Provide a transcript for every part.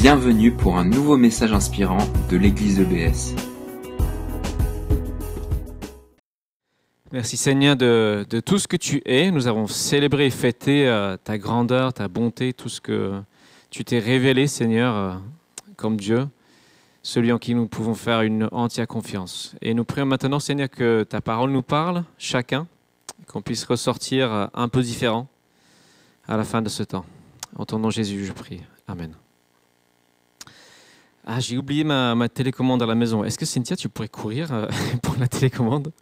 Bienvenue pour un nouveau message inspirant de l'église EBS. Merci Seigneur de, tout ce que tu es. Nous avons célébré et fêté euh, ta grandeur, ta bonté, tout ce que tu t'es révélé Seigneur euh, comme Dieu, celui en qui nous pouvons faire une entière confiance. Et nous prions maintenant Seigneur que ta parole nous parle, chacun, qu'on puisse ressortir euh, un peu différent à la fin de ce temps. En ton nom Jésus, je prie. Amen. Ah, j'ai oublié ma, ma télécommande à la maison. Est-ce que Cynthia, tu pourrais courir euh, pour la télécommande?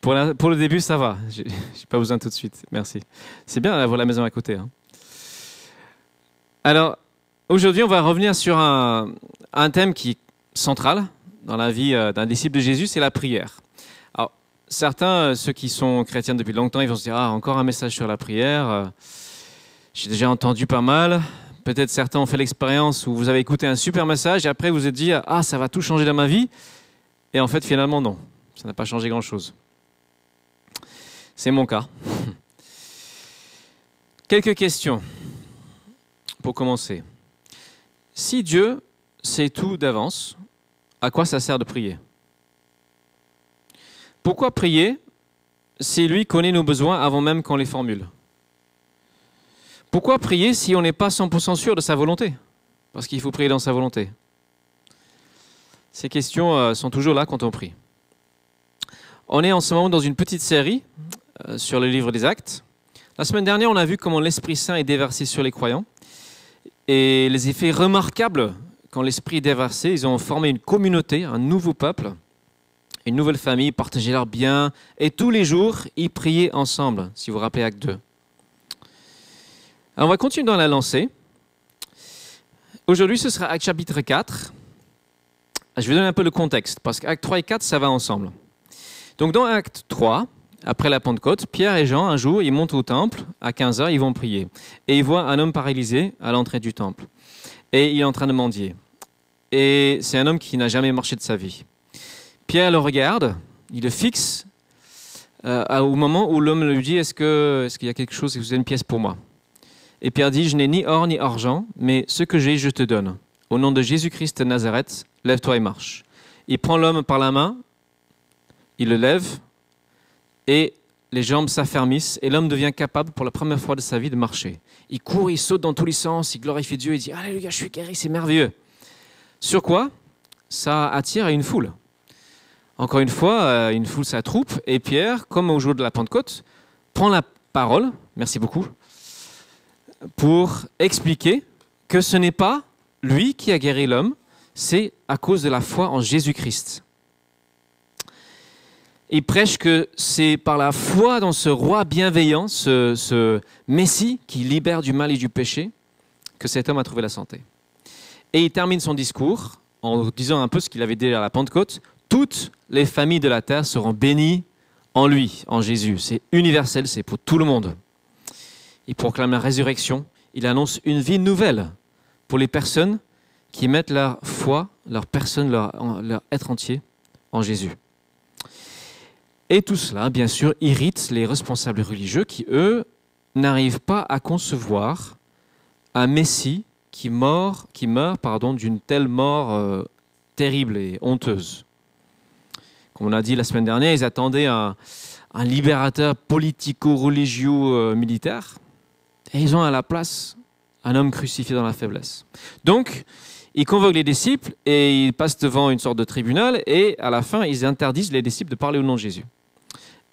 Pour, le début, ça va. J'ai pas besoin tout de suite. Merci. C'est bien d'avoir la maison à côté. hein. Alors, aujourd'hui, on va revenir sur un, un thème qui est central dans la vie euh, d'un disciple de Jésus, c'est la prière. Alors, certains, euh, ceux qui sont chrétiens depuis longtemps, ils vont se dire, ah, encore un message sur la prière. J'ai déjà entendu pas mal. Peut-être certains ont fait l'expérience où vous avez écouté un super message et après vous vous êtes dit, ah, ça va tout changer dans ma vie. Et en fait, finalement, non. Ça n'a pas changé grand-chose. C'est mon cas. Quelques questions pour commencer. Si Dieu sait tout d'avance, à quoi ça sert de prier? Pourquoi prier si lui connaît nos besoins avant même qu'on les formule? Pourquoi prier si on n'est pas 100% sûr de sa volonté? Parce qu'il faut prier dans sa volonté. Ces questions euh, sont toujours là quand on prie. On est en ce moment dans une petite série euh, sur le livre des actes. La semaine dernière, on a vu comment l'Esprit Saint est déversé sur les croyants et les effets remarquables quand l'Esprit est déversé. Ils ont formé une communauté, un nouveau peuple, une nouvelle famille, partageaient leurs biens et tous les jours, ils priaient ensemble, si vous vous rappelez Acte 2. Alors, on va continuer dans la lancée. Aujourd'hui, ce sera Acte chapitre 4. Je vais donner un peu le contexte, parce qu'Acte 3 et 4, ça va ensemble. Donc dans Acte 3, après la Pentecôte, Pierre et Jean, un jour, ils montent au temple, à 15h, ils vont prier. Et ils voient un homme paralysé à l'entrée du temple. Et il est en train de mendier. Et c'est un homme qui n'a jamais marché de sa vie. Pierre le regarde, il le fixe, euh, au moment où l'homme lui dit, est-ce que- est-ce qu'il y a quelque chose, est-ce que vous avez une pièce pour moi? Et Pierre dit, je n'ai ni or ni argent, mais ce que j'ai, je te donne. Au nom de Jésus-Christ de Nazareth, lève-toi et marche. Il prend l'homme par la main, il le lève, et les jambes s'affermissent, et l'homme devient capable pour la première fois de sa vie de marcher. Il court, il saute dans tous les sens, il glorifie Dieu, il dit Alléluia, je suis guéri, c'est merveilleux. Sur quoi Ça attire une foule. Encore une fois, euh, une foule s'attroupe, et Pierre, comme au jour de la Pentecôte, prend la parole, merci beaucoup, pour expliquer que ce n'est pas lui qui a guéri l'homme, c'est à cause de la foi en Jésus-Christ. Il prêche que c'est par la foi dans ce roi bienveillant, ce, Messie qui libère du mal et du péché, que cet homme a trouvé la santé. Et il termine son discours en disant un peu ce qu'il avait dit à la Pentecôte. Toutes les familles de la terre seront bénies en lui, en Jésus. C'est universel, c'est pour tout le monde. Il proclame la résurrection. Il annonce une vie nouvelle pour les personnes qui mettent leur foi, leur personne, leur, être entier en Jésus. Et tout cela, bien sûr, irrite les responsables religieux qui, eux, n'arrivent pas à concevoir un Messie qui, mort, qui meurt d'une telle mort euh, terrible et honteuse. Comme on a dit la semaine dernière, ils attendaient un, un libérateur politico-religieux-militaire, et ils ont à la place un homme crucifié dans la faiblesse. Donc, ils convoquent les disciples et ils passent devant une sorte de tribunal et à la fin, ils interdisent les disciples de parler au nom de Jésus.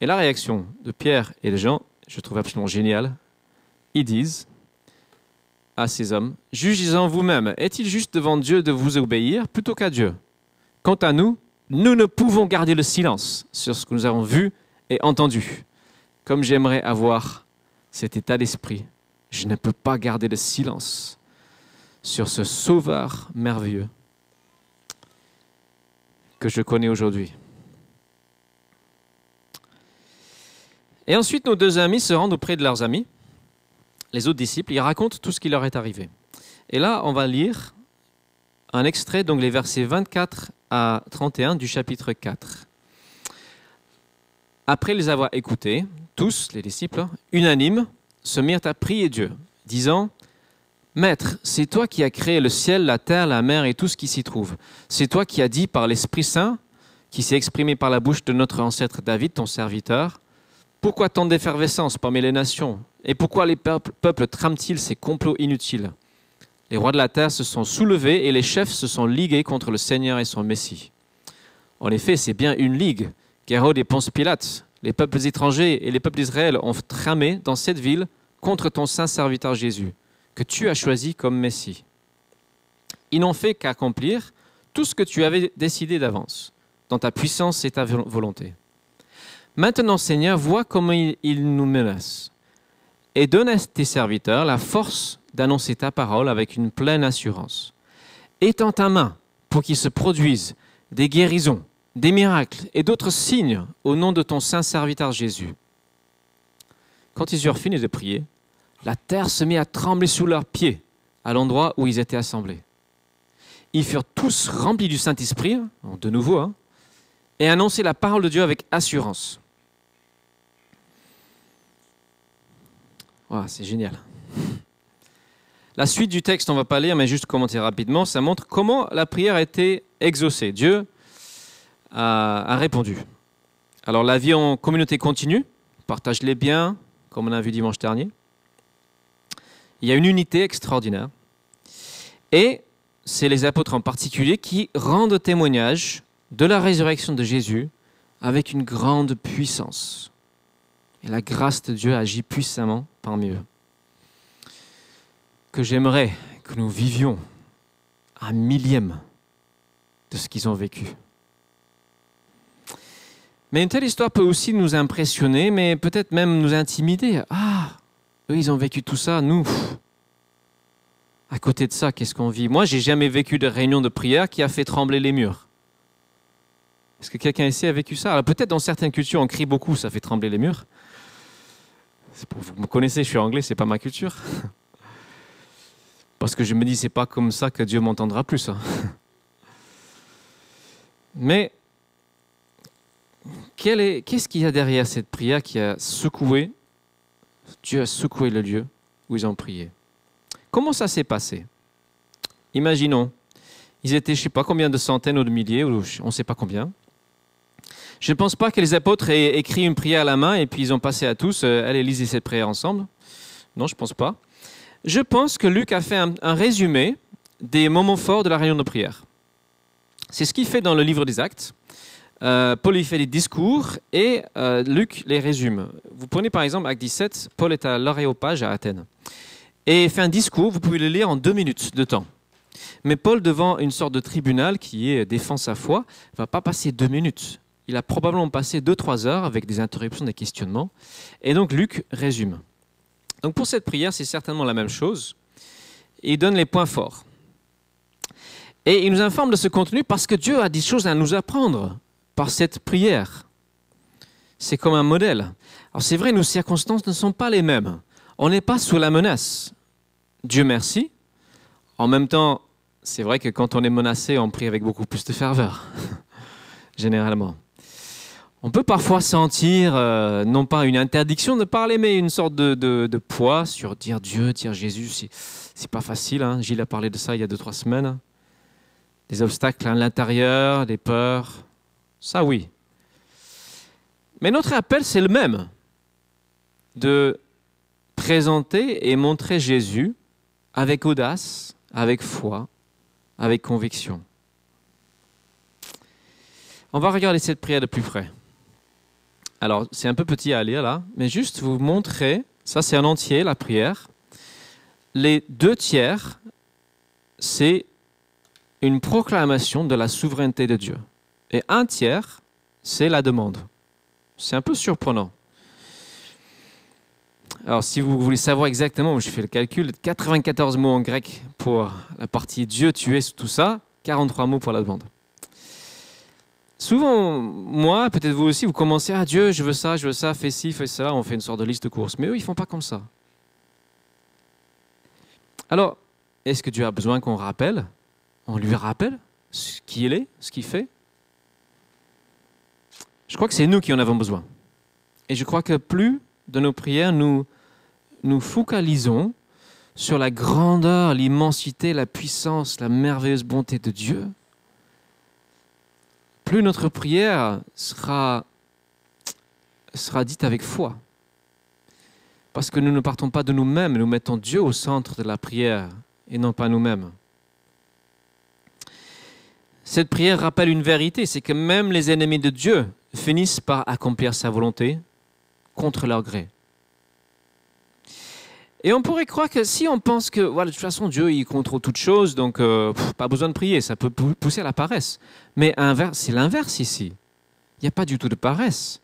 Et la réaction de Pierre et de Jean, je trouve absolument géniale. Ils disent à ces hommes, jugez-en vous-même, est-il juste devant Dieu de vous obéir plutôt qu'à Dieu? Quant à nous, nous ne pouvons garder le silence sur ce que nous avons vu et entendu. Comme j'aimerais avoir cet état d'esprit, je ne peux pas garder le silence sur ce sauveur merveilleux que je connais aujourd'hui. Et ensuite, nos deux amis se rendent auprès de leurs amis, les autres disciples, ils racontent tout ce qui leur est arrivé. Et là, on va lire un extrait, donc les versets 24 à 31 du chapitre 4. Après les avoir écoutés, tous les disciples, unanimes, se mirent à prier Dieu, disant Maître, c'est toi qui as créé le ciel, la terre, la mer et tout ce qui s'y trouve. C'est toi qui as dit par l'Esprit Saint, qui s'est exprimé par la bouche de notre ancêtre David, ton serviteur, pourquoi tant d'effervescence parmi les nations? Et pourquoi les peuples, trament-ils ces complots inutiles? Les rois de la terre se sont soulevés et les chefs se sont ligués contre le Seigneur et son Messie. En effet, c'est bien une ligue qu'Hérode et Ponce Pilate, les peuples étrangers et les peuples d'Israël ont tramé dans cette ville contre ton saint serviteur Jésus, que tu as choisi comme Messie. Ils n'ont fait qu'accomplir tout ce que tu avais décidé d'avance, dans ta puissance et ta volonté. Maintenant, Seigneur, vois comment ils nous menacent, et donne à tes serviteurs la force d'annoncer ta parole avec une pleine assurance. Étends ta main pour qu'ils se produisent des guérisons, des miracles et d'autres signes au nom de ton saint serviteur Jésus. Quand ils eurent fini de prier, la terre se mit à trembler sous leurs pieds à l'endroit où ils étaient assemblés. Ils furent tous remplis du Saint-Esprit, de nouveau, hein, et annonçaient la parole de Dieu avec assurance. c'est génial. La suite du texte, on ne va pas lire, mais juste commenter rapidement. Ça montre comment la prière a été exaucée. Dieu a, répondu. Alors la vie en communauté continue, partage les biens, comme on a vu dimanche dernier. Il y a une unité extraordinaire. Et c'est les apôtres en particulier qui rendent témoignage de la résurrection de Jésus avec une grande puissance. Et la grâce de Dieu agit puissamment parmi eux. Que j'aimerais que nous vivions un millième de ce qu'ils ont vécu. Mais une telle histoire peut aussi nous impressionner, mais peut-être même nous intimider. Ah, eux, ils ont vécu tout ça, nous. À côté de ça, qu'est-ce qu'on vit? Moi, j'ai jamais vécu de réunion de prière qui a fait trembler les murs. Est-ce que quelqu'un ici a vécu ça? Alors peut-être dans certaines cultures, on crie beaucoup, ça fait trembler les murs. Vous me connaissez, je suis anglais, c'est pas ma culture. Parce que je me dis, c'est pas comme ça que Dieu m'entendra plus. Hein. Mais qu'est-ce qu'il y a derrière cette prière qui a secoué Dieu a secoué le lieu où ils ont prié? Comment ça s'est passé? Imaginons, ils étaient je ne sais pas combien de centaines ou de milliers, on ne sait pas combien. Je ne pense pas que les apôtres aient écrit une prière à la main et puis ils ont passé à tous, euh, allez, lisez cette prière ensemble. Non, je ne pense pas. Je pense que Luc a fait un, résumé des moments forts de la réunion de prière. C'est ce qu'il fait dans le livre des Actes. Euh, Paul y fait des discours et euh, Luc les résume. Vous prenez par exemple Acte 17, Paul est à l'Aréopage à Athènes. Et fait un discours, vous pouvez le lire en deux minutes de temps. Mais Paul, devant une sorte de tribunal qui défend sa foi, va pas passer deux minutes il a probablement passé 2-3 heures avec des interruptions, des questionnements. Et donc Luc résume. Donc pour cette prière, c'est certainement la même chose. Il donne les points forts. Et il nous informe de ce contenu parce que Dieu a des choses à nous apprendre par cette prière. C'est comme un modèle. Alors c'est vrai, nos circonstances ne sont pas les mêmes. On n'est pas sous la menace. Dieu merci. En même temps, c'est vrai que quand on est menacé, on prie avec beaucoup plus de ferveur, généralement. On peut parfois sentir, euh, non pas une interdiction de parler, mais une sorte de, poids sur dire Dieu, dire Jésus. C'est pas facile. Hein. Gilles a parlé de ça il y a deux, trois semaines. Des obstacles à l'intérieur, des peurs. Ça, oui. Mais notre appel, c'est le même. De présenter et montrer Jésus avec audace, avec foi, avec conviction. On va regarder cette prière de plus près. Alors, c'est un peu petit à lire là, mais juste vous montrer, ça c'est un entier, la prière. Les deux tiers, c'est une proclamation de la souveraineté de Dieu. Et un tiers, c'est la demande. C'est un peu surprenant. Alors, si vous voulez savoir exactement, je fais le calcul, 94 mots en grec pour la partie Dieu, tu es, tout ça, 43 mots pour la demande. Souvent, moi, peut-être vous aussi, vous commencez à ah, Dieu, je veux ça, je veux ça, fais ci, fais ça, on fait une sorte de liste de courses. Mais eux, ils ne font pas comme ça. Alors, est-ce que Dieu a besoin qu'on rappelle? On lui rappelle ce qu'il est, ce qu'il fait? Je crois que c'est nous qui en avons besoin. Et je crois que plus de nos prières, nous nous focalisons sur la grandeur, l'immensité, la puissance, la merveilleuse bonté de Dieu, plus notre prière sera, sera dite avec foi. Parce que nous ne partons pas de nous-mêmes, nous mettons Dieu au centre de la prière et non pas nous-mêmes. Cette prière rappelle une vérité, c'est que même les ennemis de Dieu finissent par accomplir sa volonté contre leur gré. Et on pourrait croire que si on pense que voilà, de toute façon Dieu il contrôle toutes choses, donc euh, pas besoin de prier, ça peut pousser à la paresse. Mais c'est l'inverse ici. Il n'y a pas du tout de paresse.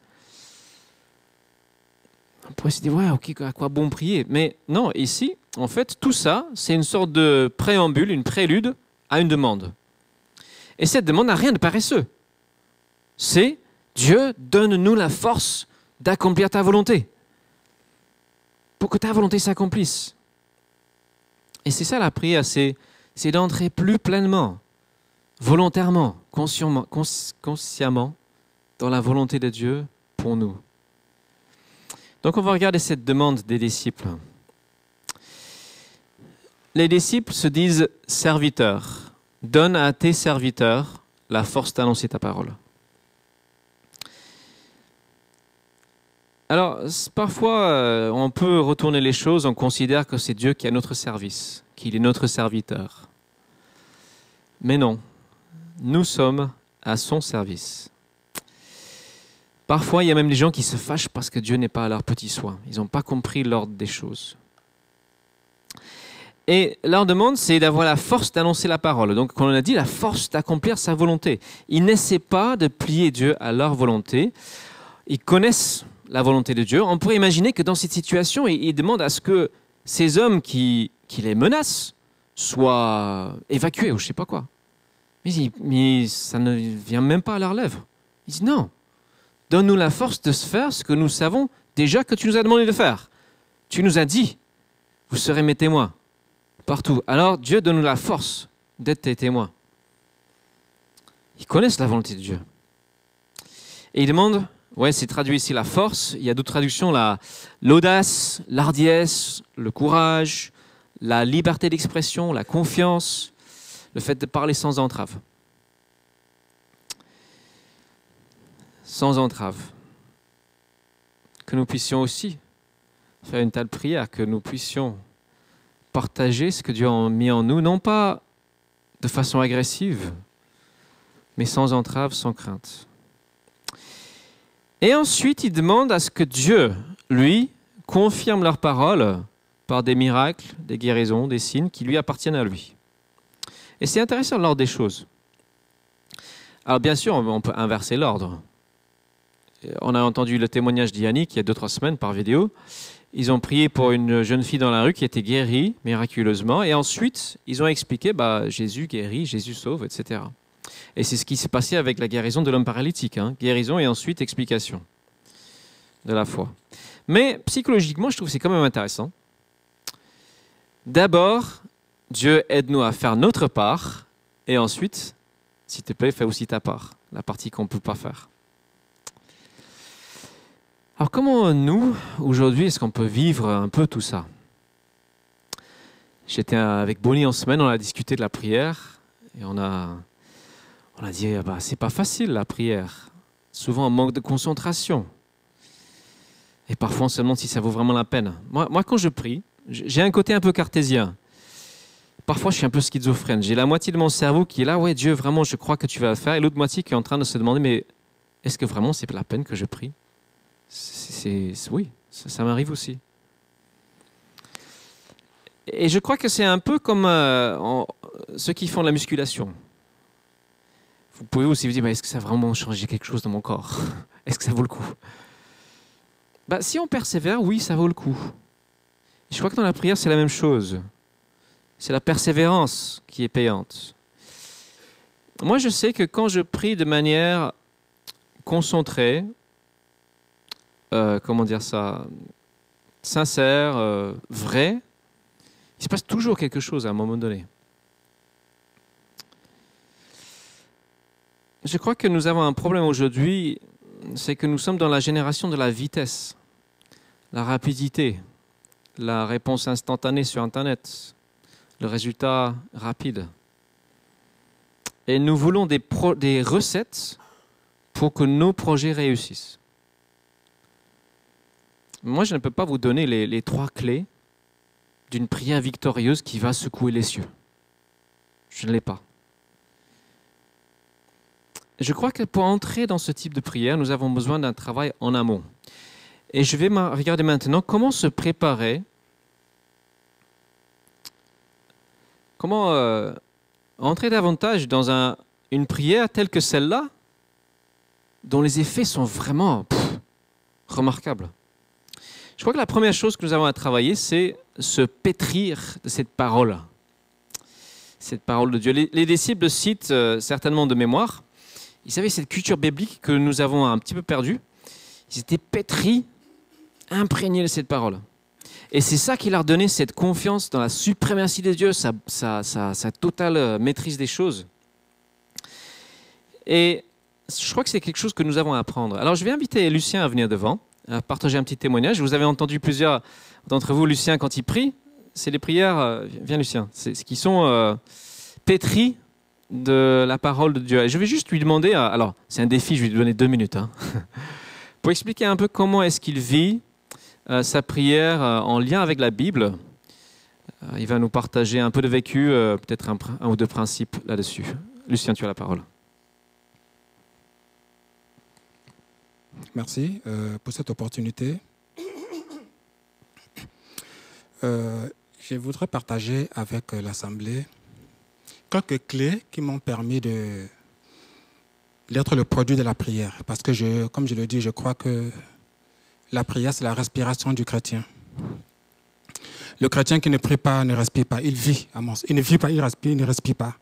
On pourrait se dire, ouais, ok, à quoi bon prier? Mais non, ici, en fait, tout ça, c'est une sorte de préambule, une prélude à une demande. Et cette demande n'a rien de paresseux. C'est Dieu, donne-nous la force d'accomplir ta volonté. Pour que ta volonté s'accomplisse. Et c'est ça la prière, c'est, d'entrer plus pleinement, volontairement, consciemment, consciemment dans la volonté de Dieu pour nous. Donc on va regarder cette demande des disciples. Les disciples se disent serviteurs. Donne à tes serviteurs la force d'annoncer ta parole. Alors, parfois, euh, on peut retourner les choses, on considère que c'est Dieu qui est à notre service, qu'il est notre serviteur. Mais non, nous sommes à son service. Parfois, il y a même des gens qui se fâchent parce que Dieu n'est pas à leur petit soin. Ils n'ont pas compris l'ordre des choses. Et leur demande, c'est d'avoir la force d'annoncer la parole. Donc, comme on a dit, la force d'accomplir sa volonté. Ils n'essaient pas de plier Dieu à leur volonté. Ils connaissent la volonté de Dieu. On pourrait imaginer que dans cette situation, ils demandent à ce que ces hommes qui, les menacent soient évacués ou je ne sais pas quoi. Mais, ça ne vient même pas à leurs lèvres. Ils disent non, donne-nous la force de faire ce que nous savons déjà que tu nous as demandé de faire. Tu nous as dit, vous serez mes témoins partout. Alors Dieu donne-nous la force d'être tes témoins. Ils connaissent la volonté de Dieu. Et ils demandent, ouais, c'est traduit ici la force, il y a d'autres traductions, l'audace, l'ardiesse, le courage, la liberté d'expression, la confiance, le fait de parler sans entrave. Sans entrave. Que nous puissions aussi faire une telle prière, que nous puissions partager ce que Dieu a mis en nous, non pas de façon agressive, mais sans entrave, sans crainte. Et ensuite, il demande à ce que Dieu, lui, confirme leurs paroles par des miracles, des guérisons, des signes qui lui appartiennent à lui. Et c'est intéressant l'ordre des choses. Alors bien sûr, on peut inverser l'ordre. On a entendu le témoignage d'Yannick il y a deux, trois semaines par vidéo. Ils ont prié pour une jeune fille dans la rue qui était guérie miraculeusement. Et ensuite, ils ont expliqué bah, Jésus guérit, Jésus sauve, etc. Et c'est ce qui s'est passé avec la guérison de l'homme paralytique. Hein. Guérison et ensuite explication de la foi. Mais psychologiquement, je trouve que c'est quand même intéressant. D'abord, Dieu aide-nous à faire notre part. Et ensuite, s'il te plaît, fais aussi ta part, la partie qu'on ne peut pas faire. Alors comment nous, aujourd'hui, est-ce qu'on peut vivre un peu tout ça? J'étais avec Bonnie en semaine, on a discuté de la prière et on a, on a dit, ah bah, c'est pas facile la prière. Souvent on manque de concentration. Et parfois on se demande si ça vaut vraiment la peine. Moi, quand je prie, j'ai un côté un peu cartésien. Parfois, je suis un peu schizophrène. J'ai la moitié de mon cerveau qui est là, ouais, Dieu, vraiment, je crois que tu vas le faire. Et l'autre moitié qui est en train de se demander, mais est-ce que vraiment c'est la peine que je prie? C'est, oui, ça, m'arrive aussi. Et je crois que c'est un peu comme euh, ceux qui font de la musculation. Vous pouvez aussi vous dire, est-ce que ça a vraiment changé quelque chose dans mon corps? Est-ce que ça vaut le coup? Bah, Si on persévère, oui, ça vaut le coup. je crois que dans la prière, c'est la même chose. C'est la persévérance qui est payante. Moi, je sais que quand je prie de manière concentrée, euh, comment dire ça, sincère, euh, vrai, il se passe toujours quelque chose à un moment donné. Je crois que nous avons un problème aujourd'hui, c'est que nous sommes dans la génération de la vitesse, la rapidité, la réponse instantanée sur Internet, le résultat rapide. Et nous voulons des, recettes pour que nos projets réussissent. Moi, je ne peux pas vous donner les trois clés d'une prière victorieuse qui va secouer les cieux. Je ne l'ai pas. Je crois que pour entrer dans ce type de prière, nous avons besoin d'un travail en amont. Et je vais regarder maintenant comment se préparer, comment euh, entrer davantage dans un, une prière telle que celle-là, dont les effets sont vraiment remarquables. Je crois que la première chose que nous avons à travailler, c'est se pétrir de cette parole. Cette parole de Dieu. Les, disciples citent euh, certainement de mémoire. Ils avaient cette culture biblique que nous avons un petit peu perdue. Ils étaient pétris, imprégnés de cette parole. Et c'est ça qui leur donnait cette confiance dans la suprématie de Dieu, sa, totale euh, maîtrise des choses. Et je crois que c'est quelque chose que nous avons à apprendre. Alors je vais inviter Lucien à venir devant, à partager un petit témoignage. Vous avez entendu plusieurs d'entre vous, Lucien, quand il prie. C'est les prières, euh, viens Lucien, c'est ce qui sont euh, de la parole de Dieu. je vais juste lui demander, euh, alors c'est un défi, je vais lui donner deux minutes, hein, pour expliquer un peu comment est-ce qu'il vit sa prière en lien avec la Bible. il va nous partager un peu de vécu, peut-être un, ou deux principes là-dessus. Lucien, tu as la parole. Merci euh, pour cette opportunité. Euh, je voudrais partager avec l'Assemblée quelques clés qui m'ont permis de d'être le produit de la prière. Parce que, je, comme je le dis, je crois que la prière, c'est la respiration du chrétien. Le chrétien qui ne prie pas ne respire pas. Il vit, à mon Il ne vit pas, il respire, il ne respire pas.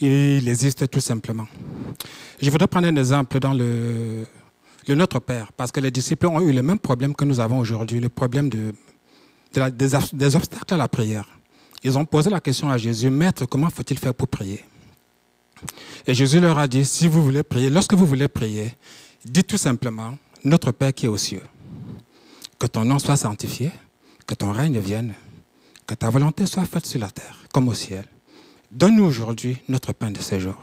Il existe tout simplement. Je voudrais prendre un exemple dans le Notre Père, parce que les disciples ont eu le même problème que nous avons aujourd'hui, le problème de, des, obstacles à la prière. Ils ont posé la question à Jésus, Maître, comment faut-il faire pour prier? Et Jésus leur a dit, si vous voulez prier, lorsque vous voulez prier, dites tout simplement, Notre Père qui est aux cieux, que ton nom soit sanctifié, que ton règne vienne, que ta volonté soit faite sur la terre comme au ciel. Donne-nous aujourd'hui notre pain de ce jour.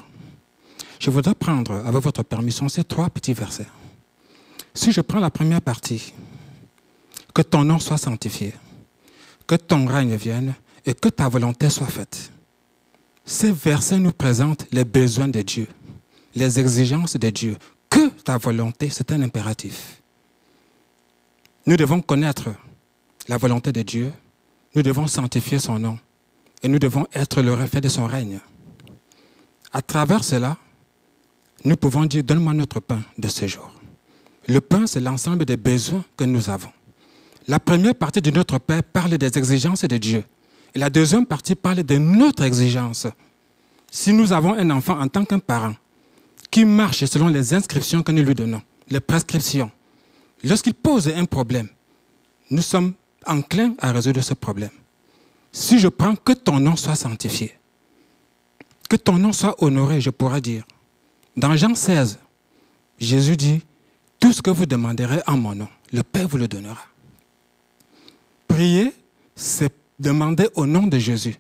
Je voudrais prendre, avec votre permission, ces trois petits versets. Si je prends la première partie, que ton nom soit sanctifié, que ton règne vienne et que ta volonté soit faite. Ces versets nous présentent les besoins de Dieu, les exigences de Dieu. Que ta volonté, c'est un impératif. Nous devons connaître la volonté de Dieu, nous devons sanctifier son nom et nous devons être le reflet de son règne. À travers cela, nous pouvons dire, donne-moi notre pain de ce jour. Le pain, c'est l'ensemble des besoins que nous avons. La première partie de notre Père parle des exigences de Dieu. La deuxième partie parle de notre exigence. Si nous avons un enfant en tant qu'un parent qui marche selon les inscriptions que nous lui donnons, les prescriptions, lorsqu'il pose un problème, nous sommes enclins à résoudre ce problème. Si je prends que ton nom soit sanctifié, que ton nom soit honoré, je pourrais dire. Dans Jean 16, Jésus dit, tout ce que vous demanderez en mon nom, le Père vous le donnera. Prier, c'est demander au nom de Jésus.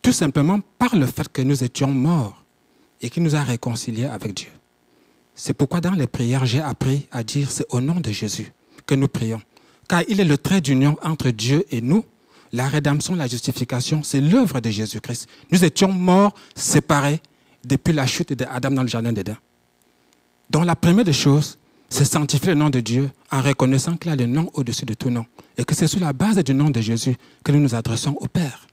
Tout simplement par le fait que nous étions morts et qu'il nous a réconciliés avec Dieu. C'est pourquoi dans les prières, j'ai appris à dire c'est au nom de Jésus que nous prions. Car il est le trait d'union entre Dieu et nous. La rédemption, la justification, c'est l'œuvre de Jésus-Christ. Nous étions morts, séparés depuis la chute d'Adam dans le jardin d'Éden. Donc la première des choses, c'est sanctifier le nom de Dieu en reconnaissant qu'il a le nom au-dessus de tout nom et que c'est sur la base du nom de Jésus que nous nous adressons au Père.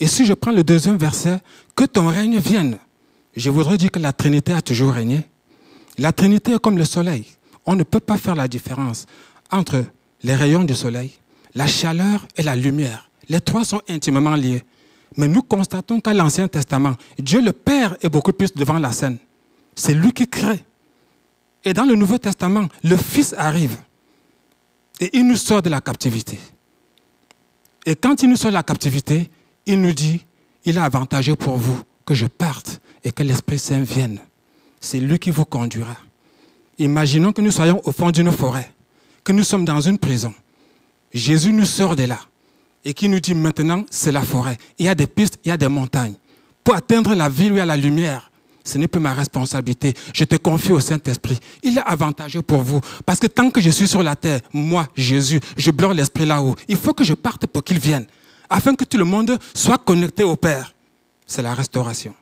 Et si je prends le deuxième verset, que ton règne vienne, je voudrais dire que la Trinité a toujours régné. La Trinité est comme le soleil. On ne peut pas faire la différence entre les rayons du soleil, la chaleur et la lumière. Les trois sont intimement liés. Mais nous constatons qu'à l'Ancien Testament, Dieu le Père est beaucoup plus devant la scène. C'est lui qui crée. Et dans le Nouveau Testament, le Fils arrive et il nous sort de la captivité. Et quand il nous sort de la captivité, il nous dit, il est avantageux pour vous que je parte et que l'Esprit Saint vienne. C'est lui qui vous conduira. Imaginons que nous soyons au fond d'une forêt, que nous sommes dans une prison. Jésus nous sort de là. et qui nous dit maintenant, c'est la forêt. Il y a des pistes, il y a des montagnes. Pour atteindre la ville où il y a la lumière, ce n'est plus ma responsabilité. Je te confie au Saint-Esprit. Il est avantageux pour vous. Parce que tant que je suis sur la terre, moi, Jésus, je blore l'Esprit là-haut. Il faut que je parte pour qu'il vienne. Afin que tout le monde soit connecté au Père. C'est la restauration.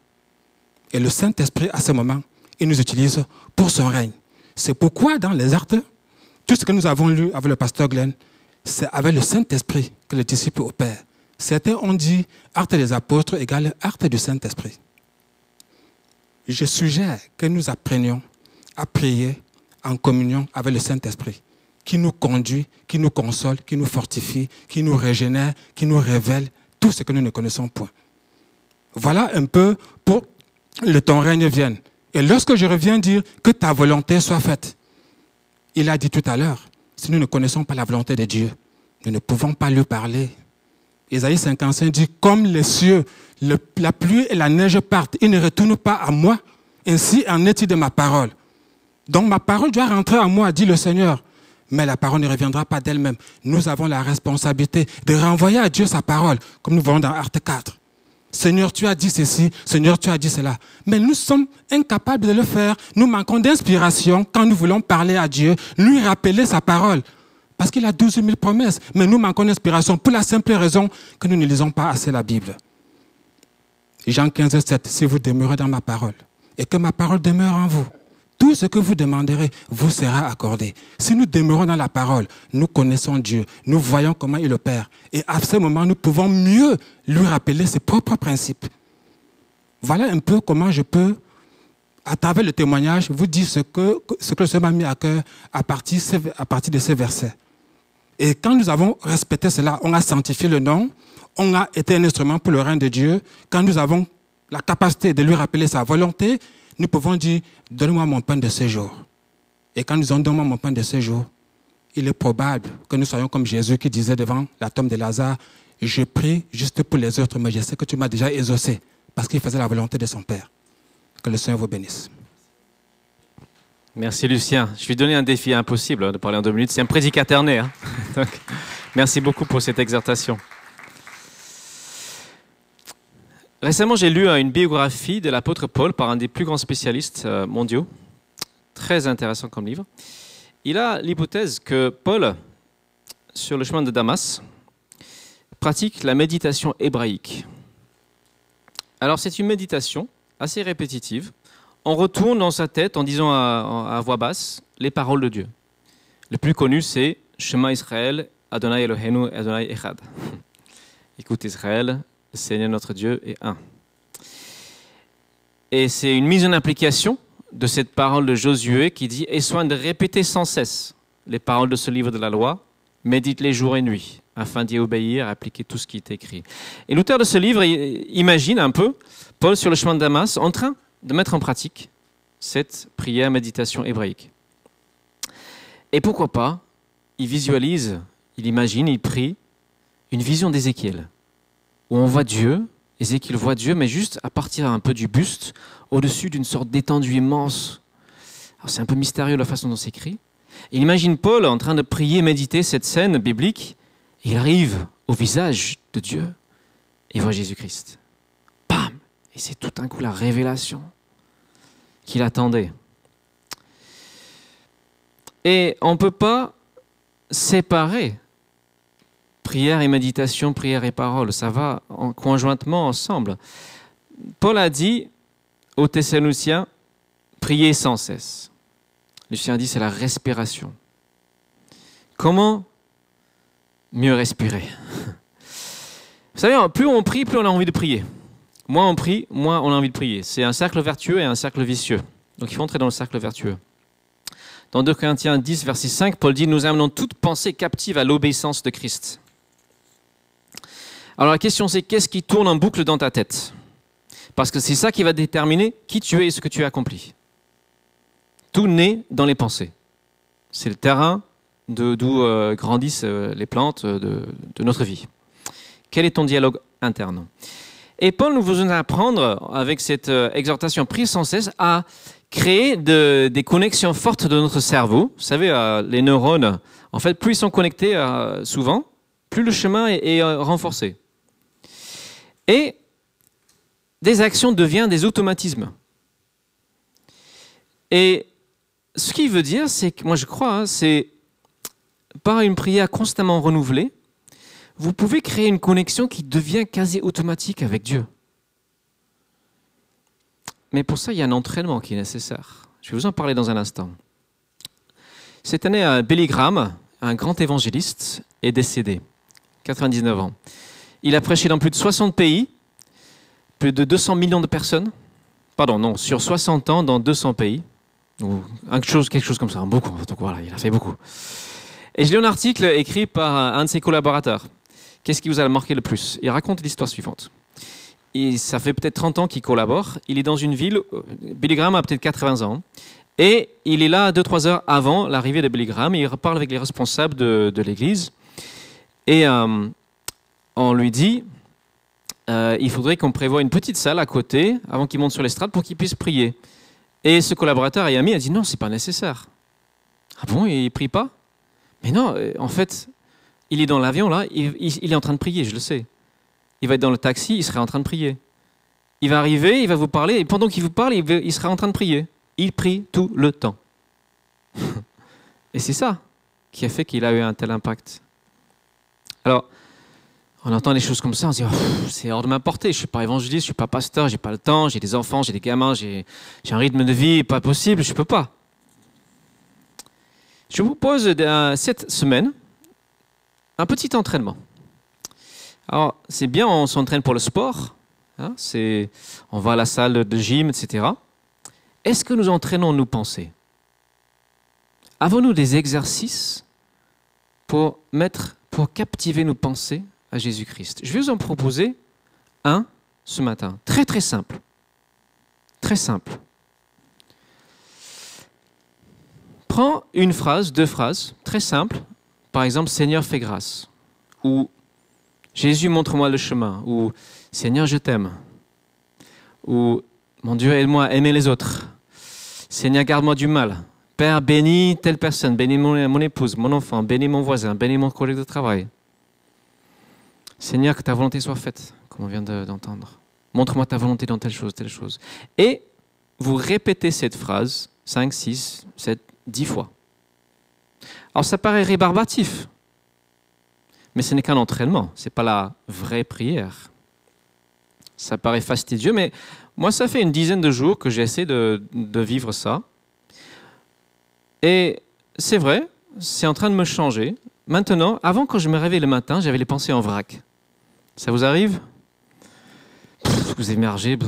Et le Saint-Esprit, à ce moment, il nous utilise pour son règne. C'est pourquoi dans les actes, tout ce que nous avons lu avec le pasteur Glenn, c'est avec le Saint-Esprit que les disciples opèrent. Certains ont dit acte des apôtres égale acte du Saint-Esprit. Je suggère que nous apprenions à prier en communion avec le Saint-Esprit, qui nous conduit, qui nous console, qui nous fortifie, qui nous régénère, qui nous révèle tout ce que nous ne connaissons point. Voilà un peu pour que ton règne vienne. Et lorsque je reviens dire que ta volonté soit faite, il a dit tout à l'heure, si nous ne connaissons pas la volonté de Dieu, nous ne pouvons pas lui parler. Isaïe 55 dit, comme les cieux, la pluie et la neige partent, ils ne retournent pas à moi. Ainsi en est-il de ma parole. Donc ma parole doit rentrer à moi, dit le Seigneur. Mais la parole ne reviendra pas d'elle-même. Nous avons la responsabilité de renvoyer à Dieu sa parole, comme nous voyons dans Acte 4. Seigneur, tu as dit ceci, Seigneur, tu as dit cela. Mais nous sommes incapables de le faire. Nous manquons d'inspiration quand nous voulons parler à Dieu, lui rappeler sa parole. Parce qu'il a 12 000 promesses. Mais nous manquons d'inspiration pour la simple raison que nous ne lisons pas assez la Bible. Jean 15, 7, si vous demeurez dans ma parole et que ma parole demeure en vous, tout ce que vous demanderez vous sera accordé. Si nous demeurons dans la parole, nous connaissons Dieu, nous voyons comment il opère. Et à ce moment, nous pouvons mieux lui rappeler ses propres principes. Voilà un peu comment je peux, à travers le témoignage, vous dire ce que, ce le Seigneur m'a mis à cœur à partir de ces versets. Et quand nous avons respecté cela, on a sanctifié le nom, on a été un instrument pour le règne de Dieu. Quand nous avons la capacité de lui rappeler sa volonté, nous pouvons dire, donne-moi mon pain de ce jour. Et quand nous en donnons mon pain de ce jour, il est probable que nous soyons comme Jésus qui disait devant la tombe de Lazare, je prie juste pour les autres, mais je sais que tu m'as déjà exaucé, parce qu'il faisait la volonté de son Père. Que le Seigneur vous bénisse. Merci Lucien. Je vais donner un défi impossible de parler en deux minutes. C'est un prédicateur né. Hein. merci beaucoup pour cette exhortation. Récemment, j'ai lu une biographie de l'apôtre Paul par un des plus grands spécialistes euh, mondiaux. Très intéressant comme livre. Il a l'hypothèse que Paul, sur le chemin de Damas, pratique la méditation hébraïque. Alors c'est une méditation assez répétitive. On retourne dans sa tête en disant à, voix basse les paroles de Dieu. Le plus connu, c'est Shema Israël, Adonai Eloheinu, Adonai Echad. Écoute Israël, le Seigneur notre Dieu est un. Et c'est une mise en application de cette parole de Josué qui dit Aie soin de répéter sans cesse les paroles de ce livre de la loi, médite les jours et nuits, afin d'y obéir et appliquer tout ce qui est écrit. Et l'auteur de ce livre imagine un peu Paul sur le chemin de Damas en train de mettre en pratique cette prière méditation hébraïque. Et pourquoi pas, il visualise, il imagine, il prie une vision d'Ézéchiel où on voit Dieu, Ézéchiel voit Dieu, mais juste à partir un peu du buste, au-dessus d'une sorte d'étendue immense. C'est un peu mystérieux la façon dont c'est écrit. Il imagine Paul en train de prier, méditer cette scène biblique. il arrive au visage de Dieu et voit Jésus-Christ. Et c'est tout un coup la révélation qu'il attendait. Et on ne peut pas séparer prière et méditation, prière et parole, ça va conjointement ensemble. Paul a dit aux Thessaloniciens, priez sans cesse. Lucien dit, c'est la respiration. Comment mieux respirer? Vous savez, plus on prie, plus on a envie de prier. Moins on prie, moins on a envie de prier. C'est un cercle vertueux et un cercle vicieux. Donc il faut entrer dans le cercle vertueux. Dans 2 Corinthiens 10, verset 5, Paul dit, nous amenons toute pensée captive à l'obéissance de Christ. Alors la question c'est qu'est-ce qui tourne en boucle dans ta tête? Parce que c'est ça qui va déterminer qui tu es et ce que tu as accompli. Tout naît dans les pensées. C'est le terrain d'où euh, grandissent euh, les plantes euh, de, notre vie. Quel est ton dialogue interne? Et Paul nous veut apprendre, avec cette exhortation prise sans cesse, à créer des connexions fortes de notre cerveau. Vous savez, les neurones, en fait, plus ils sont connectés souvent, plus le chemin est, euh, renforcé. Et des actions deviennent des automatismes. Et ce qui veut dire, c'est que moi je crois, hein, c'est par une prière constamment renouvelée, vous pouvez créer une connexion qui devient quasi automatique avec Dieu. Mais pour ça, il y a un entraînement qui est nécessaire. Je vais vous en parler dans un instant. Cette année, euh, Billy Graham, un grand évangéliste, est décédé, 99 ans. Il a prêché dans plus de 60 pays, plus de 200 millions de personnes. Pardon, non, sur 60 ans dans 200 pays. Ou quelque chose, comme ça, beaucoup. Donc voilà, il a fait beaucoup. Et j'ai lu un article écrit par un de ses collaborateurs. Qu'est-ce qui vous a marqué le plus? Il raconte l'histoire suivante. Et ça fait peut-être 30 ans qu'il collabore. Il est dans une ville, Billy Graham a peut-être 80 ans, et il est là 2-3 heures avant l'arrivée de Billy Graham, il parle avec les responsables de, l'église. Et euh, on lui dit, euh, il faudrait qu'on prévoie une petite salle à côté, avant qu'il monte sur l'estrade, pour qu'il puisse prier. Et ce collaborateur et ami a dit, non, c'est pas nécessaire. Ah bon, il prie pas? Mais non, euh, en fait, il est dans l'avion là, il, est en train de prier, je le sais. Il va être dans le taxi, il serait en train de prier. Il va arriver, il va vous parler, et pendant qu'il vous parle, il, sera en train de prier. Il prie tout le temps. et c'est ça qui a fait qu'il a eu un tel impact. Alors, on entend des choses comme ça, on se dit, oh, c'est hors de ma portée, je ne suis pas évangéliste, je ne suis pas pasteur, j'ai pas le temps, j'ai des enfants, j'ai des gamins, j'ai un rythme de vie pas possible, je ne peux pas. Je vous propose cette semaine un petit entraînement. Alors, c'est bien, on s'entraîne pour le sport, hein, on va à la salle de gym, etc. Est-ce que nous entraînons nos pensées Avons-nous des exercices pour, captiver nos pensées à Jésus-Christ? Je vais vous en proposer un ce matin, très très simple. Très simple. Prends une phrase, deux phrases, très simples, par exemple, Seigneur, fais grâce. Ou Jésus, montre-moi le chemin. Ou Seigneur, je t'aime. Ou Mon Dieu, aide-moi à aimer les autres. Seigneur, garde-moi du mal. Père, bénis telle personne, bénis mon, mon, épouse, mon enfant, bénis mon voisin, bénis mon collègue de travail. Seigneur, que ta volonté soit faite, comme on vient d'entendre. Montre-moi ta volonté dans telle chose, telle chose. Et vous répétez cette phrase 5, 6, 7, 10 fois. Alors ça paraît rébarbatif, mais ce n'est qu'un entraînement, ce n'est pas la vraie prière. Ça paraît fastidieux, mais moi ça fait une dizaine de jours que j'essaie de, de vivre ça. Et c'est vrai, c'est en train de me changer. Maintenant, avant quand je me réveille le matin, j'avais les pensées en vrac. Ça vous arrive? Vous émergez.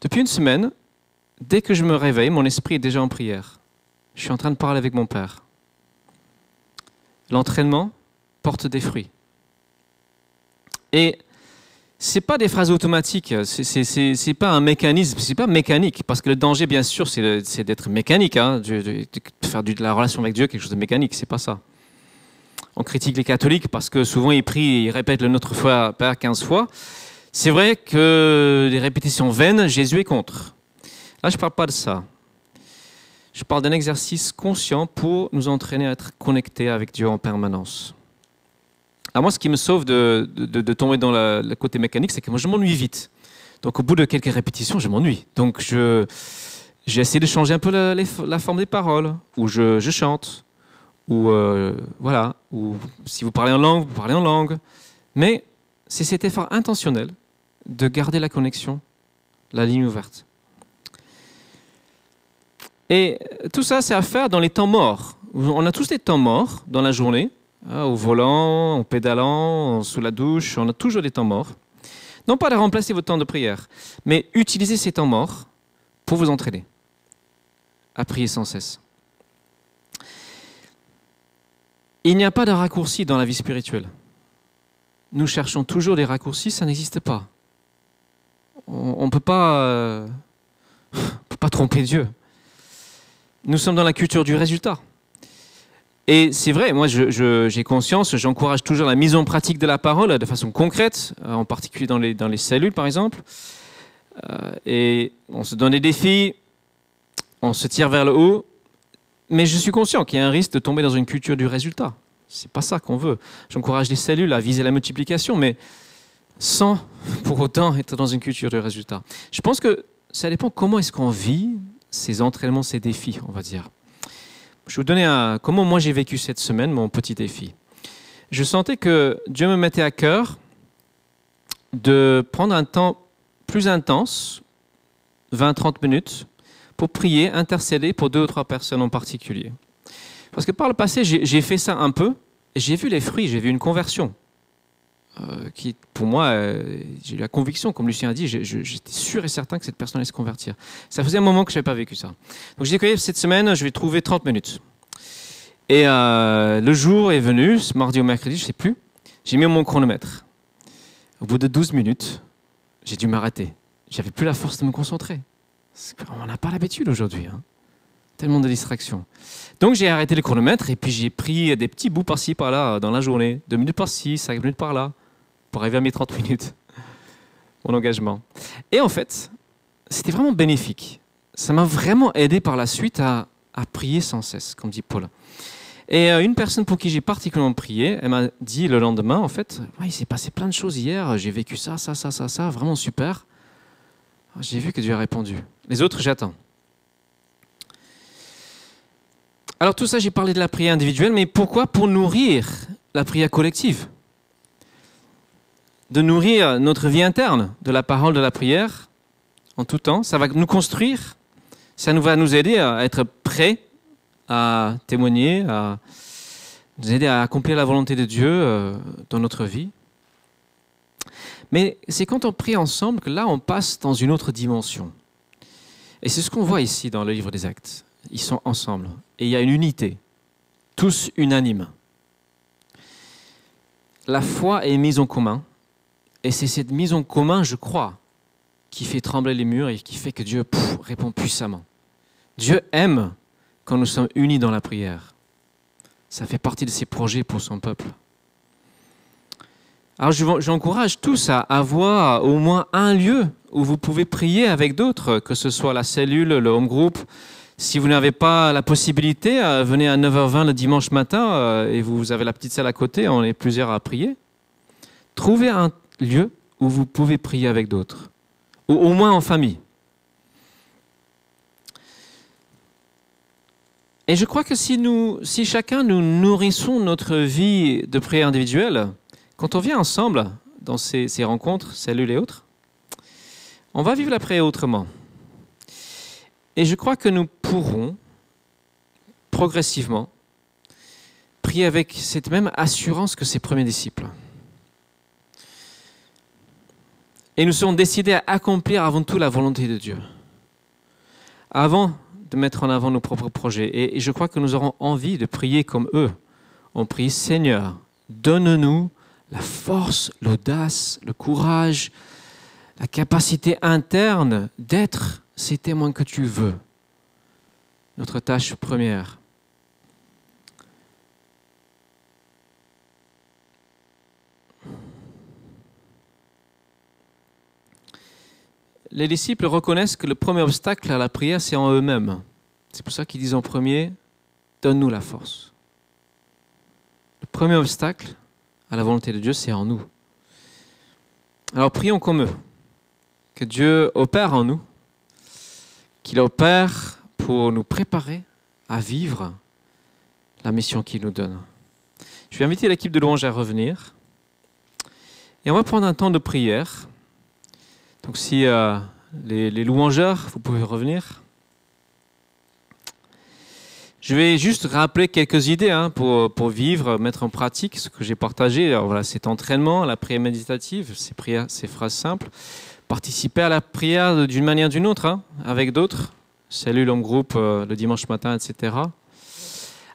Depuis une semaine, dès que je me réveille, mon esprit est déjà en prière. Je suis en train de parler avec mon Père l'entraînement porte des fruits. Et c'est pas des phrases automatiques, c'est pas un mécanisme, c'est pas mécanique, parce que le danger, bien sûr, c'est d'être mécanique, hein, de, faire de la relation avec Dieu quelque chose de mécanique, c'est pas ça. On critique les catholiques parce que souvent ils prient, ils répètent le Notre foi Père 15 fois. C'est vrai que les répétitions vaines, Jésus est contre. Là, je parle pas de ça. Je parle d'un exercice conscient pour nous entraîner à être connectés avec Dieu en permanence. À moi, ce qui me sauve de, de, tomber dans le côté mécanique, c'est que moi, je m'ennuie vite. Donc, au bout de quelques répétitions, je m'ennuie. Donc, je, j'ai essayé de changer un peu la, forme des paroles, ou je, je chante, ou euh, voilà, ou si vous parlez en langue, vous parlez en langue. Mais c'est cet effort intentionnel de garder la connexion, la ligne ouverte. Et tout ça, c'est à faire dans les temps morts. On a tous des temps morts dans la journée, hein, au volant, en pédalant, sous la douche, on a toujours des temps morts. Non pas de remplacer votre temps de prière, mais utilisez ces temps morts pour vous entraîner à prier sans cesse. Il n'y a pas de raccourci dans la vie spirituelle. Nous cherchons toujours des raccourcis, ça n'existe pas. On ne peut euh, peut pas tromper Dieu nous sommes dans la culture du résultat. Et c'est vrai, moi j'ai conscience, j'encourage toujours la mise en pratique de la parole de façon concrète, euh, en particulier dans les, cellules par exemple. Euh, et on se donne des défis, on se tire vers le haut, mais je suis conscient qu'il y a un risque de tomber dans une culture du résultat. C'est pas ça qu'on veut. J'encourage les cellules à viser la multiplication, mais sans pour autant être dans une culture de résultat. Je pense que ça dépend comment est-ce qu'on vit ces entraînements, ces défis, on va dire. Je vais vous donner un, comment moi j'ai vécu cette semaine, mon petit défi. Je sentais que Dieu me mettait à cœur de prendre un temps plus intense, 20-30 minutes, pour prier, intercéder pour deux ou trois personnes en particulier. Parce que par le passé, j'ai fait ça un peu, et j'ai vu les fruits, j'ai vu une conversion. Euh, qui, pour moi, euh, j'ai eu la conviction, comme Lucien a dit, j'étais sûr et certain que cette personne allait se convertir. Ça faisait un moment que je n'avais pas vécu ça. Donc j'ai dit cette semaine, je vais trouver 30 minutes. Et euh, le jour est venu, ce mardi ou mercredi, je ne sais plus, j'ai mis mon chronomètre. Au bout de 12 minutes, j'ai dû m'arrêter. J'avais plus la force de me concentrer. On n'a pas l'habitude aujourd'hui. Hein. Tellement de distractions. Donc j'ai arrêté le chronomètre et puis j'ai pris des petits bouts par-ci, par-là dans la journée. Deux minutes par-ci, cinq minutes par-là, pour arriver à mes 30 minutes. Mon engagement. Et en fait, c'était vraiment bénéfique. Ça m'a vraiment aidé par la suite à, prier sans cesse, comme dit Paul. Et euh, une personne pour qui j'ai particulièrement prié, elle m'a dit le lendemain, en fait, il s'est passé plein de choses hier, j'ai vécu ça, ça, ça, ça, ça, vraiment super. J'ai vu que Dieu a répondu. Les autres, j'attends. Alors tout ça, j'ai parlé de la prière individuelle, mais pourquoi? Pour nourrir la prière collective. De nourrir notre vie interne de la parole de la prière en tout temps. Ça va nous construire, ça nous va nous aider à être prêts à témoigner, à nous aider à accomplir la volonté de Dieu euh, dans notre vie. Mais c'est quand on prie ensemble que là, on passe dans une autre dimension. Et c'est ce qu'on voit ici dans le livre des Actes. Ils sont ensemble. Et il y a une unité, tous unanimes. La foi est mise en commun. Et c'est cette mise en commun, je crois, qui fait trembler les murs et qui fait que Dieu répond puissamment. Dieu aime quand nous sommes unis dans la prière. Ça fait partie de ses projets pour son peuple. Alors j'encourage tous à avoir au moins un lieu où vous pouvez prier avec d'autres, que ce soit la cellule, le home group. Si vous n'avez pas la possibilité, euh, venez à 9h20 le dimanche matin euh, et vous avez la petite salle à côté, on est plusieurs à prier. Trouvez un lieu où vous pouvez prier avec d'autres, ou au moins en famille. Et je crois que si, nous, si chacun nous nourrissons notre vie de prière individuelle, quand on vient ensemble dans ces, rencontres, cellules et autres, on va vivre la prière autrement. Et je crois que nous pourrons progressivement prier avec cette même assurance que ses premiers disciples. Et nous serons décidés à accomplir avant tout la volonté de Dieu. Avant de mettre en avant nos propres projets. Et je crois que nous aurons envie de prier comme eux. On prie Seigneur, donne-nous la force, l'audace, le courage, la capacité interne d'être ces témoins que tu veux. Notre tâche première. Les disciples reconnaissent que le premier obstacle à la prière, c'est en eux-mêmes. C'est pour ça qu'ils disent en premier, donne-nous la force. Le premier obstacle, à la volonté de Dieu, c'est en nous. Alors prions comme eux, que Dieu opère en nous, qu'il opère pour nous préparer à vivre la mission qu'il nous donne. Je vais inviter l'équipe de louange à revenir. Et on va prendre un temps de prière. Donc si euh, les, louangeurs, vous pouvez revenir. Je vais juste rappeler quelques idées hein, pour, vivre, mettre en pratique ce que j'ai partagé. Alors voilà, cet entraînement, la prière méditative, ces, prières, ces phrases simples. Participer à la prière d'une manière ou d'une autre, hein, avec d'autres. Salut en groupe euh, le dimanche matin, etc.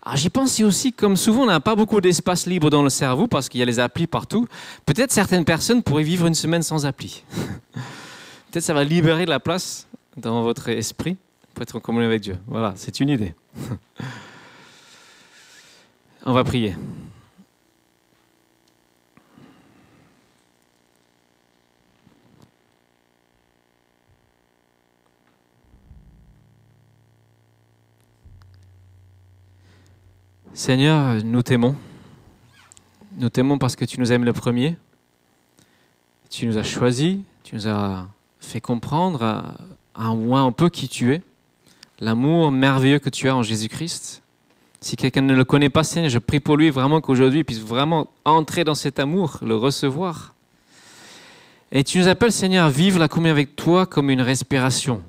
Alors j'y pense aussi, comme souvent on n'a pas beaucoup d'espace libre dans le cerveau parce qu'il y a les applis partout, peut-être certaines personnes pourraient vivre une semaine sans appli. peut-être ça va libérer de la place dans votre esprit pour être en communion avec Dieu. Voilà, c'est une idée. On va prier. Seigneur, nous t'aimons. Nous t'aimons parce que tu nous aimes le premier. Tu nous as choisis, tu nous as fait comprendre à, moins un peu qui tu es, l'amour merveilleux que tu as en Jésus-Christ. Si quelqu'un ne le connaît pas, Seigneur, je prie pour lui vraiment qu'aujourd'hui il puisse vraiment entrer dans cet amour, le recevoir. Et tu nous appelles, Seigneur, à vivre la communion avec toi comme une respiration.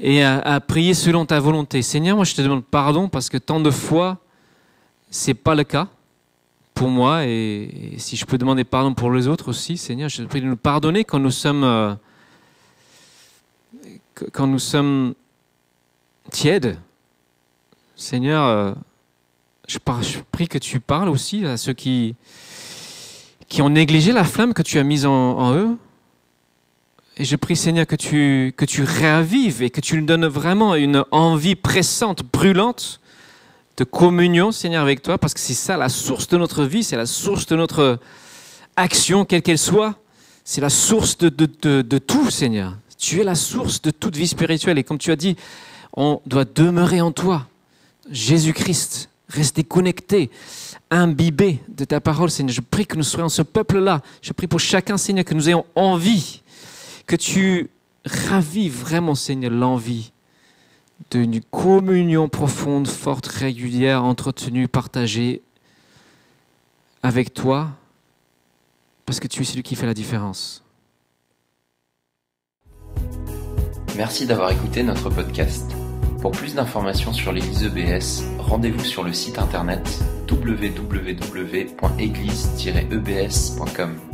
Et à, prier selon ta volonté. Seigneur, moi je te demande pardon parce que tant de fois, c'est pas le cas pour moi. Et, si je peux demander pardon pour les autres aussi, Seigneur, je prie de nous pardonner quand nous sommes, euh, quand nous sommes tièdes. Seigneur, euh, je, prie que tu parles aussi à ceux qui, qui ont négligé la flamme que tu as mise en, eux. Et je prie, Seigneur, que tu, que tu réavives et que tu nous donnes vraiment une envie pressante, brûlante de communion, Seigneur, avec toi, parce que c'est ça la source de notre vie, c'est la source de notre action, quelle qu'elle soit. C'est la source de, tout, Seigneur. Tu es la source de toute vie spirituelle. Et comme tu as dit, on doit demeurer en toi. Jésus-Christ, rester connecté imbibé de ta parole, Seigneur. Je prie que nous soyons ce peuple-là. Je prie pour chacun, Seigneur, que nous ayons envie, que tu ravives vraiment, Seigneur, l'envie d'une communion profonde, forte, régulière, entretenue, partagée avec toi, parce que tu es celui qui fait la différence. Merci d'avoir écouté notre podcast. Pour plus d'informations sur l'Église EBS, rendez-vous sur le site internet www.église-ebs.com.